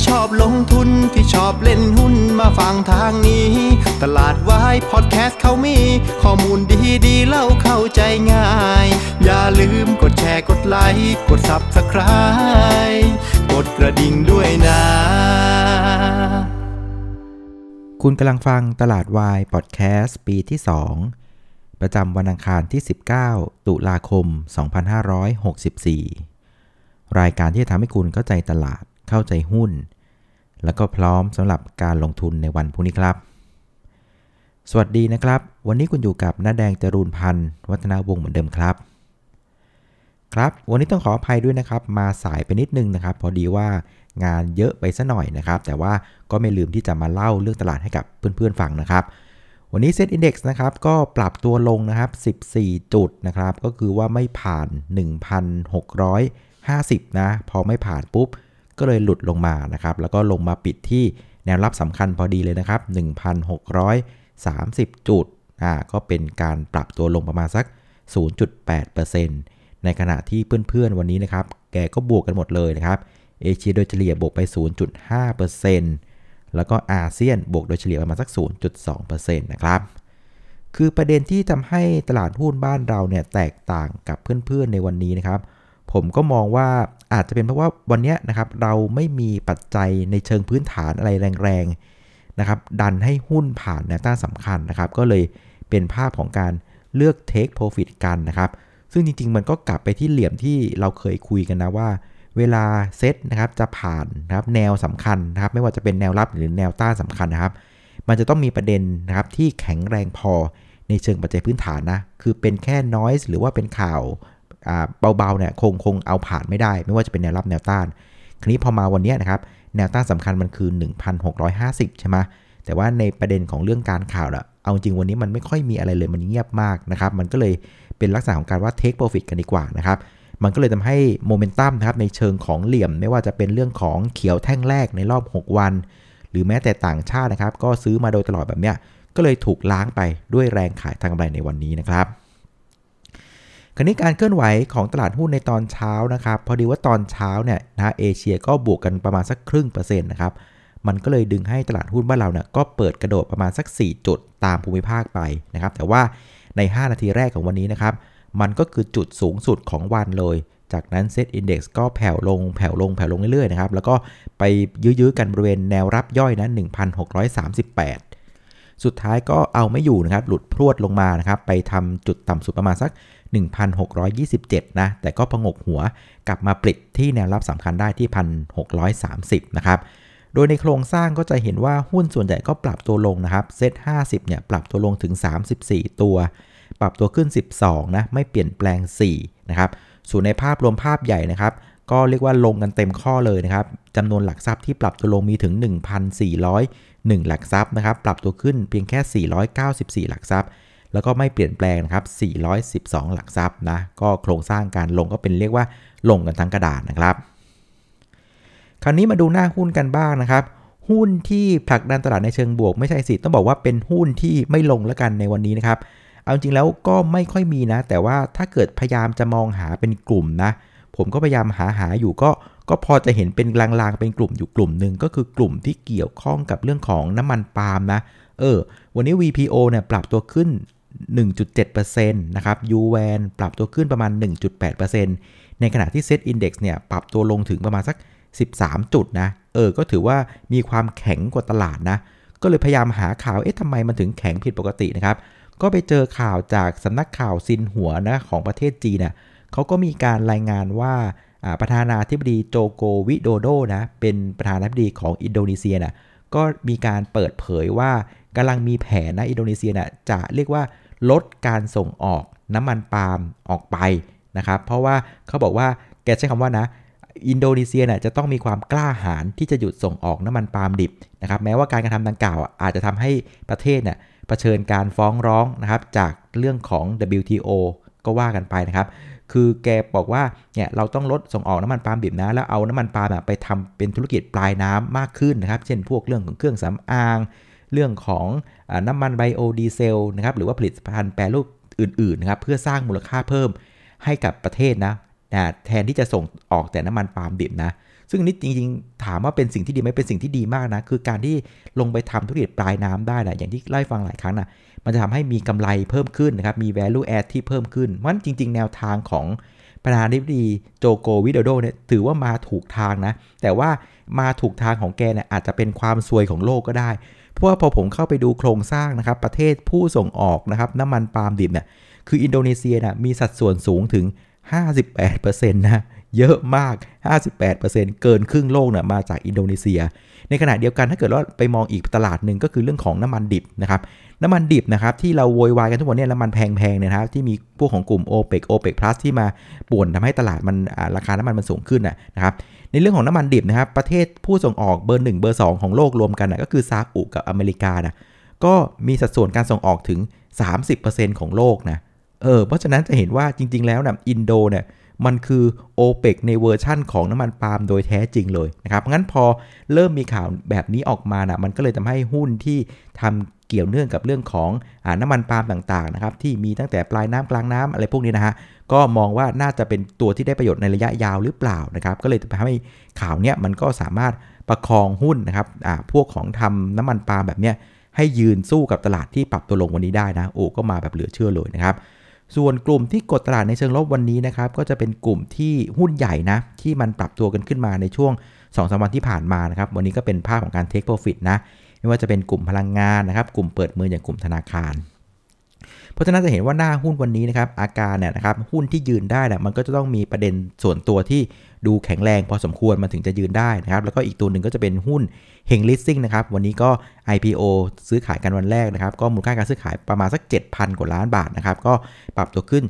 ที่ชอบลงทุนที่ชอบเล่นหุ้นมาฟังทางนี้ ตลาดวายพอดแคสต์เขามี ข้อมูลดีดีเล่าเข้าใจง่าย อย่าลืมกดแชร์กดไลค์กด Subscribe กดกระดิ่งด้วยนะ คุณกำลังฟังตลาดวายพอดแคสต์ปีที่ 2 ประจำวันอังคารที่ 19 ตุลาคม 2564 รายการที่จะทำให้คุณเข้าใจตลาดเข้าใจหุ้น แล้วก็พร้อมสำหรับการลงทุนในวันพรุ่งนี้ครับ สวัสดีนะครับ วันนี้คุณอยู่กับน้าแดงจรูนพันธ์วัฒนาวงศ์เหมือนเดิมครับ ครับ วันนี้ต้องขออภัยด้วยนะครับ มาสายไปนิดนึงนะครับ พอดีว่างานเยอะไปซะหน่อยนะครับ แต่ว่าก็ไม่ลืมที่จะมาเล่าเรื่องตลาดให้กับเพื่อนๆฟังนะครับวันนี้เซ็ตอินดี x นะครับก็ปรับตัวลงนะครับ 14 จุดนะครับ ก็คือว่าไม่ผ่าน 1,650 นะ พอไม่ผ่านปุ๊บ ก็เลยหลุดลงมานะครับ แล้วก็ลงมาปิดที่แนวรับสำคัญพอดีเลยนะครับ 1,630 จุด อ่า ก็เป็นการปรับตัวลงประมาณสัก 0.8%ในขณะที่เพื่อนๆวันนี้นะครับ แกก็บวกกันหมดเลยนะครับ เอเชียโดยเฉลี่ยบวกไป 0.5%แล้วก็อาเซียนบวกโดยเฉลี่ยประมาณสัก 0.2%นะครับ คือประเด็นที่ทำให้ตลาดหุ้นบ้านเราเนี่ยแตกต่างกับเพื่อนๆในวันนี้นะครับ ผมก็มองว่า อาจจะเป็นเพราะว่าวันนี้นะครับเราไม่มีปัจจัยในเชิงพื้นฐานอะไรแรงๆนะครับดันให้หุ้นผ่านแนวต้านสำคัญนะครับ ก็เลยเป็นภาพของการเลือก take profit กันนะครับ ซึ่งจริงๆ มันก็กลับไปที่เหลี่ยมที่เราเคยคุยกันนะว่า เวลาเซตนะครับจะผ่านนะครับแนวสำคัญนะครับไม่ว่าจะเป็นแนวรับหรือแนวต้านสำคัญนะครับ มันจะต้องมีประเด็นนะครับที่แข็งแรงพอในเชิงปัจจัยพื้นฐานนะ คือเป็นแค่ noise หรือว่าเป็นข่าว เบาๆเนี่ยคงคงเอาผ่านไม่ได้ ไม่ว่าจะเป็นแนวรับแนวต้าน คราวนี้พอมาวันนี้นะครับแนวต้านสำคัญมันคือ 1,650 ใช่ไหมแต่ว่าในประเด็นของเรื่องการข่าวละเอาจริงวันนี้มันไม่ค่อยมีอะไรเลยมันเงียบมากนะครับมันก็เลยเป็นลักษณะของการว่า take profit กันดีกว่านะครับมันก็เลยทำให้โมเมนตัมนะครับในเชิงของเหลี่ยม ไม่ว่าจะเป็นเรื่องของเขียวแท่งแรกในรอบ 6 วัน หรือแม้แต่ต่างชาตินะครับ ก็ซื้อมาโดยตลอดแบบเนี้ยก็เลยถูกล้างไปด้วยแรงขายทางกำไรในวันนี้นะครับ คราวนี้การเคลื่อนไหวของตลาดหุ้นในตอนเช้านะครับ พอดีว่าตอนเช้าเนี่ยนะเอเชียก็บวกกันประมาณสักครึ่งเปอร์เซ็นต์นะครับ มันก็เลยดึงให้ตลาดหุ้นบ้านเราเนี่ยก็เปิดกระโดดประมาณสัก 4 จุดตามภูมิภาคไปนะครับ แต่ว่าใน 5 นาทีแรกของวันนี้นะครับ มันก็คือจุดสูงสุดของวันเลย จากนั้นเซตอินดี x ก็แผ่วลง แผ่วลง แผ่วลงเรื่อยๆนะครับ แล้วก็ไปยื้อๆกันบริเวณแนวรับย่อยนะ1,638สุดท้ายก็เอาไม่อยู่นะครับ หลุดพรวดลงมานะครับ ไปทำจุดต่ำสุดประมาณสัก 1,627 นะ แต่ก็พงกหัวกลับมาปลิดที่แนวรับสำคัญได้ที่ 1,630 นะครับ โดยในโครงสร้างก็จะเห็นว่าหุ้นส่วนใหญ่ก็ปรับตัวลงนะครับ เซ็ต50 เนี่ยปรับตัวลงถึง 34 ตัว ปรับตัวขึ้น 12 นะ ไม่เปลี่ยนแปลง 4 นะครับ ส่วนในภาพรวมภาพใหญ่นะครับก็เรียกว่าลงกันเต็มข้อเลยนะครับจำนวนหลักทรัพย์ที่ปรับตัวลงมีถึง 1,401 หลักทรัพย์นะครับ ปรับตัวขึ้นเพียงแค่ 494 หลักทรัพย์ แล้วก็ไม่เปลี่ยนแปลงนะครับ 412 หลักทรัพย์นะ ก็โครงสร้างการลงก็เป็นเรียกว่าลงกันทั้งกระดานนะครับ คราวนี้มาดูหน้าหุ้นกันบ้างนะครับ หุ้นที่ผลักดันตลาดในเชิงบวก ไม่ใช่สิ ต้องบอกว่าเป็นหุ้นที่ไม่ลงแล้วกันในวันนี้นะครับ เอาจริงแล้วก็ไม่ค่อยมีนะ แต่ว่าถ้าเกิดพยายามจะมองหาเป็นกลุ่มนะ ผมก็พยายามหาหาอยู่ก็ ก็พอจะเห็นเป็นลางๆ เป็นกลุ่มอยู่กลุ่มหนึ่งก็คือกลุ่มที่เกี่ยวข้องกับเรื่องของน้ำมันปาล์มนะ เออ วันนี้ VPO เนี่ยปรับตัวขึ้น 1.7%นะครับ UVAN ปรับตัวขึ้นประมาณ 1.8%ในขณะที่ Set Index เนี่ยปรับตัวลงถึงประมาณสัก 13 จุดนะ เออ ก็ถือว่ามีความแข็งกว่าตลาดนะ ก็เลยพยายามหาข่าว เอ๊ะทำไมมันถึงแข็งผิดปกตินะครับ ก็ไปเจอข่าวจากสำนักข่าวซินหัวนะของประเทศจีนนะเขาก็มีการรายงานว่าประธานาธิบดีโจโกวิโดโดนะเป็นประธานาธิบดีของอินโดนีเซียนะก็มีการเปิดเผยว่ากำลังมีแผนนะอินโดนีเซียนะจะเรียกว่า ลดการส่งออกน้ำมันปาล์มออกไปนะครับ เพราะว่าเขาบอกว่าแกใช้คำว่านะอินโดนีเซียเนะจะต้องมีความกล้าหาญที่จะหยุดส่งออกน้ำมันปาล์มดิบนะครับแม้ว่าการกระทำดังกล่าวอาจจะทำให้ประเทศเนี่ยเผชิญการฟ้องร้องนะครับจากเรื่องของ WTO ก็ว่ากันไปนะครับ คือแกบอกว่าเนี่ยเราต้องลดส่งออกน้ำมันปาล์มดิบนะแล้วเอาน้ำมันปาล์มไปทำเป็นธุรกิจปลายน้ำมากขึ้นนะครับ เช่นพวกเรื่องของเครื่องสำอาง เรื่องของอน้ำมันไบโอดีเซลนะครับหรือว่าผลิตภัณฑ์แปรรูปอื่นๆนะครับเพื่อสร้างมูลค่าเพิ่มให้กับประเทศนะนะแทนที่จะส่งออกแต่น้ำมันปาล์มดิบนะ ซึ่งนี่จริงๆ ถามว่าเป็นสิ่งที่ดีไหมเป็นสิ่งที่ดีมากนะ คือการที่ลงไปทำธุรกิจปลายน้ำได้แหละอย่างที่ไล่ฟังหลายครั้งนะมันจะทำให้มีกำไรเพิ่มขึ้นนะครับ มี value add ที่เพิ่มขึ้นเพราะฉะนั้นจริง ๆ แนวทางของประธานาธิบดีโจโกวิโดโดเนี่ยถือว่ามาถูกทางนะ แต่ว่ามาถูกทางของแกเนี่ยอาจจะเป็นความซวยของโลกก็ได้ เพราะว่าพอผมเข้าไปดูโครงสร้างนะครับ ประเทศผู้ส่งออกนะครับน้ำมันปาล์มดิบเนี่ย คืออินโดนีเซียนะมีสัดส่วนสูงถึง 58%นะเยอะมาก 58%เกินครึ่งโลกเนี่ยมาจากอินโดนีเซีย ในขณะเดียวกันถ้าเกิดว่าไปมองอีกตลาดหนึ่งก็คือเรื่องของน้ำมันดิบนะครับ น้ำมันดิบนะครับที่เราโวยวายกันทุกวันนี้น้ำมันแพงๆเนี่ยนะครับที่มีพวกของกลุ่ม o p e ป o p e ป plus ที่มาป่วนทำให้ตลาดมันราคาน้ำมันมันสูงขึ้นนะครับ ในเรื่องของน้ำมันดิบนะครับ ประเทศผู้ส่งออกเบอร์ 1 เบอร์ 2 ของโลกรวมกันนะก็คือซาอุกับอเมริกานะก็มีสัดส่วนการส่งออกถึง 30%ของโลกนะเออเพราะฉะนั้นจะเห็นว่าจริง ๆ แล้วนะอินโดเนี่ยมันคือ o p e ปกในเวอร์ชั่นของน้ำมันปาล์มโดยแท้จริงเลยนะครับงั้นพอเริ่มมีข่าวแบบนี้ออกมานะมันก็เลยทำให้หุ้นที่ทำ เกี่ยวเนื่องกับเรื่องของน้ำมันปาล์มต่างๆนะครับที่มีตั้งแต่ปลายน้ำกลางน้ำอะไรพวกนี้นะฮะก็มองว่าน่าจะเป็นตัวที่ได้ประโยชน์ในระยะยาวหรือเปล่านะครับก็เลยทำให้ข่าวเนี้ยมันก็สามารถประคองหุ้นนะครับพวกของทำน้ำมันปาล์มแบบเนี้ยให้ยืนสู้กับตลาดที่ปรับตัวลงวันนี้ได้นะโอ้ก็มาแบบเหลือเชื่อเลยนะครับส่วนกลุ่มที่กดตลาดในเชิงลบวันนี้นะครับก็จะเป็นกลุ่มที่หุ้นใหญ่นะที่มันปรับตัวกันขึ้นมาในช่วง2อสวันที่ผ่านมานะครับวันนี้ก็เป็นภาพของการ take profit นะ ไม่ว่าจะเป็นกลุ่มพลังงานนะครับ กลุ่มเปิดมืออย่างกลุ่มธนาคาร เพราะฉะนั้นจะเห็นว่าหน้าหุ้นวันนี้นะครับ อาการเนี่ยนะครับ หุ้นที่ยืนได้นะมันก็จะต้องมีประเด็นส่วนตัวที่ดูแข็งแรงพอสมควรมันถึงจะยืนได้นะครับ แล้วก็อีกตัวหนึ่งก็จะเป็นหุ้นเฮงลิสซิ่งนะครับ วันนี้ก็ IPO ซื้อขายกันวันแรกนะครับ ก็มูลค่าการซื้อขายประมาณสัก 7,000 กว่าล้านบาทนะครับ ก็ปรับตัวขึ้น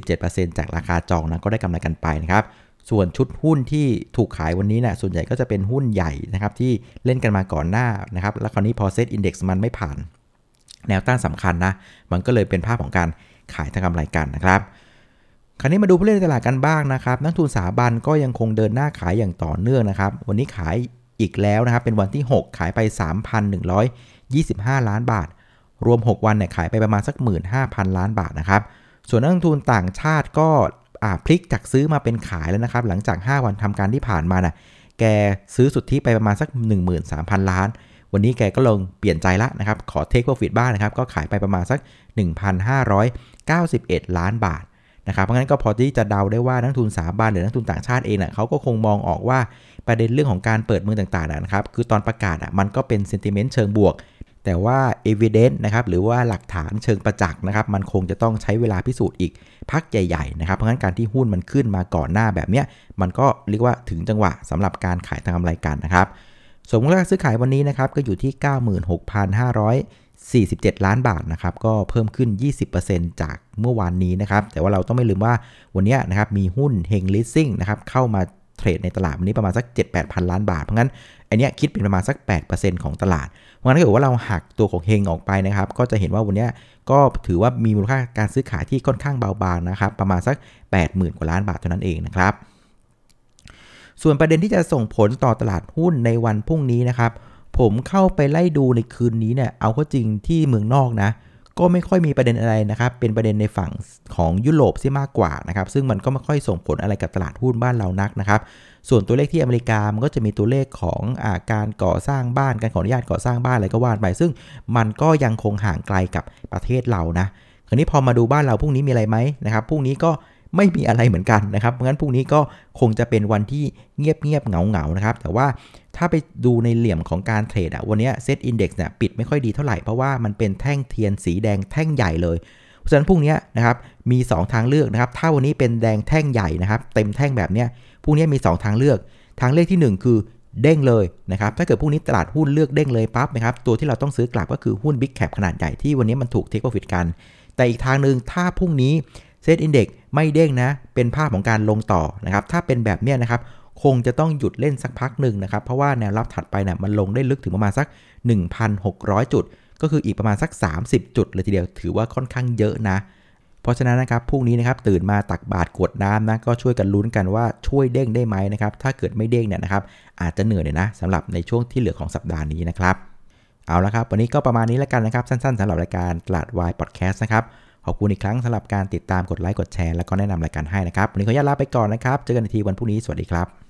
47%จากราคาจองนะ ก็ได้กำไรกันไปนะครับ ส่วนชุดหุ้นที่ถูกขายวันนี้เนี่ยส่วนใหญ่ก็จะเป็นหุ้นใหญ่นะครับที่เล่นกันมาก่อนหน้านะครับ แล้วคราวนี้พอเซตอินดี x มันไม่ผ่าน แนวต้านสำคัญนะ มันก็เลยเป็นภาพของการขายทางกำไรกันนะครับ คราวนี้มาดูผู้เล่นในตลาดกันบ้างนะครับ นักทุนสถาบันก็ยังคงเดินหน้าขายอย่างต่อเนื่องนะครับ วันนี้ขายอีกแล้วนะครับ เป็นวันที่ 6 ขายไป 3,125 ล้านบาท รวม 6 วันเนี่ยขายไปประมาณสัก 15,000 ล้านบาทนะครับ ส่วนนักลงทุนต่างชาติก็ พลิกจากซื้อมาเป็นขายแล้วนะครับ หลังจาก 5 วันทำการที่ผ่านมานะ่ะแกซื้อสุทธิไปประมาณสัก 13,000 ล้าน วันนี้แกก็ลงเปลี่ยนใจละนะครับ ขอเทคโปรฟิตบ้างนะครับ ก็ขายไปประมาณสัก 1,591 ล้านบาทนะครับ เพราะงั้นก็พอที่จะเดาได้ว่านักทุนสาบานหรือนักทุนต่างชาติเองนะ่ะเขาก็คงมองออกว่าประเด็นเรื่องของการเปิดเมืองต่างๆนะครับ คือตอนประกาศอะมันก็เป็นเซนติเมนต์เชิงบวก แต่ว่า evidence นะครับหรือว่าหลักฐานเชิงประจักษ์นะครับมันคงจะต้องใช้เวลาพิสูจน์อีกพักใหญ่ๆนะครับเพราะงั้นการที่หุ้นมันขึ้นมาก่อนหน้าแบบเนี้ยมันก็เรียกว่าถึงจังหวะสำหรับการขายทางกำไรกันนะครับสมมติว่าซื้อขายวันนี้นะครับก็อยู่ที่ 96,547 ล้านบาทนะครับก็เพิ่มขึ้น 20%จากเมื่อวานนี้นะครับแต่ว่าเราต้องไม่ลืมว่าวันนี้นะครับมีหุ้นเฮงลิสซิ่งนะครับเข้ามา เทรดในตลาดวันนี้ประมาณสัก 7-8พันล้านบาท เพราะงั้นอันนี้คิดเป็นประมาณสัก 8%ของตลาด เพราะงั้นถ้าเกิดว่าเราหักตัวของเฮงออกไปนะครับ ก็จะเห็นว่าวันนี้ก็ถือว่ามีมูลค่าการซื้อขายที่ค่อนข้างเบาบางนะครับ ประมาณสัก 80,000 กว่าล้านบาทเท่านั้นเองนะครับ ส่วนประเด็นที่จะส่งผลต่อตลาดหุ้นในวันพรุ่งนี้นะครับ ผมเข้าไปไล่ดูในคืนนี้เนี่ย เอาข้าจริงที่เมืองนอกนะ ก็ไม่ค่อยมีประเด็นอะไรนะครับ เป็นประเด็นในฝั่งของยุโรปซะมากกว่านะครับ ซึ่งมันก็ไม่ค่อยส่งผลอะไรกับตลาดหุ้นบ้านเรานักนะครับ ส่วนตัวเลขที่อเมริกา มันก็จะมีตัวเลขของอาการก่อสร้างบ้าน การขออนุญาตก่อสร้างบ้านอะไรก็ว่านไป ซึ่งมันก็ยังคงห่างไกลกับประเทศเรานะ คราวนี้พอมาดูบ้านเราพรุ่งนี้มีอะไรไหมนะครับ พรุ่งนี้ก็ ไม่มีอะไรเหมือนกันนะครับ เพราะงั้นพรุ่งนี้ก็คงจะเป็นวันที่เงียบเงียบเหงาเหงานะครับ แต่ว่าถ้าไปดูในเหลี่ยมของการเทรดอะวันนี้ SET Index เนี่ยปิดไม่ค่อยดีเท่าไหร่ เพราะว่ามันเป็นแท่งเทียนสีแดงแท่งใหญ่เลยเพราะฉะนั้นพรุ่งนี้นะครับมี 2 ทางเลือกนะครับ ถ้าวันนี้เป็นแดงแท่งใหญ่นะครับเต็มแท่งแบบเนี้ยพรุ่งนี้มี 2 ทางเลือก ทางเลือกที่ 1 คือเด้งเลยนะครับ ถ้าเกิดพรุ่งนี้ตลาดหุ้นเลือกเด้งเลยปั๊บนะครับ ตัวที่เราต้องซื้อกลับก็คือหุ้น Big Cap ขนาดใหญ่ที่วันนี้มันถูก take profit กัน แต่อีกทางหนึ่งถ้าพรุ่งนี้ เซตอินเดี x ไม่เด้งนะ เป็นภาพของการลงต่อนะครับ ถ้าเป็นแบบนี้นะครับ คงจะต้องหยุดเล่นสักพักหนึ่งนะครับ เพราะว่าแนวรับถัดไปนี่ยมันลงได้ลึกถึงประมาณสัก 1,600 จุด ก็คืออีกประมาณสัก 30 จุดเลยทีเดียว ถือว่าค่อนข้างเยอะนะ เพราะฉะนั้นนะครับ พรุ่งนี้นะครับ ตื่นมาตักบาตรกวดน้ำนะ ก็ช่วยกันลุ้นกันว่าช่วยเด้งได้ไหมนะครับ ถ้าเกิดไม่เด้งเนี่ยนะครับ อาจจะเหนื่อยเลยนะสำหรับในช่วงที่เหลือของสัปดาห์นี้นะครับ เอาละครับ วันนี้ก็ประมาณนี้แล้วกันนะครับ สั้นๆสำหรับรายการตลาดวายพอดแคสต์นะครับ ขอบคุณอีกครั้งสำหรับการติดตามกดไลค์กดแชร์แล้วก็แนะนำรายการให้นะครับวันนี้ขออนุญาตลาไปก่อนนะครับ เจอกันในทีวันพรุ่งนี้สวัสดีครับ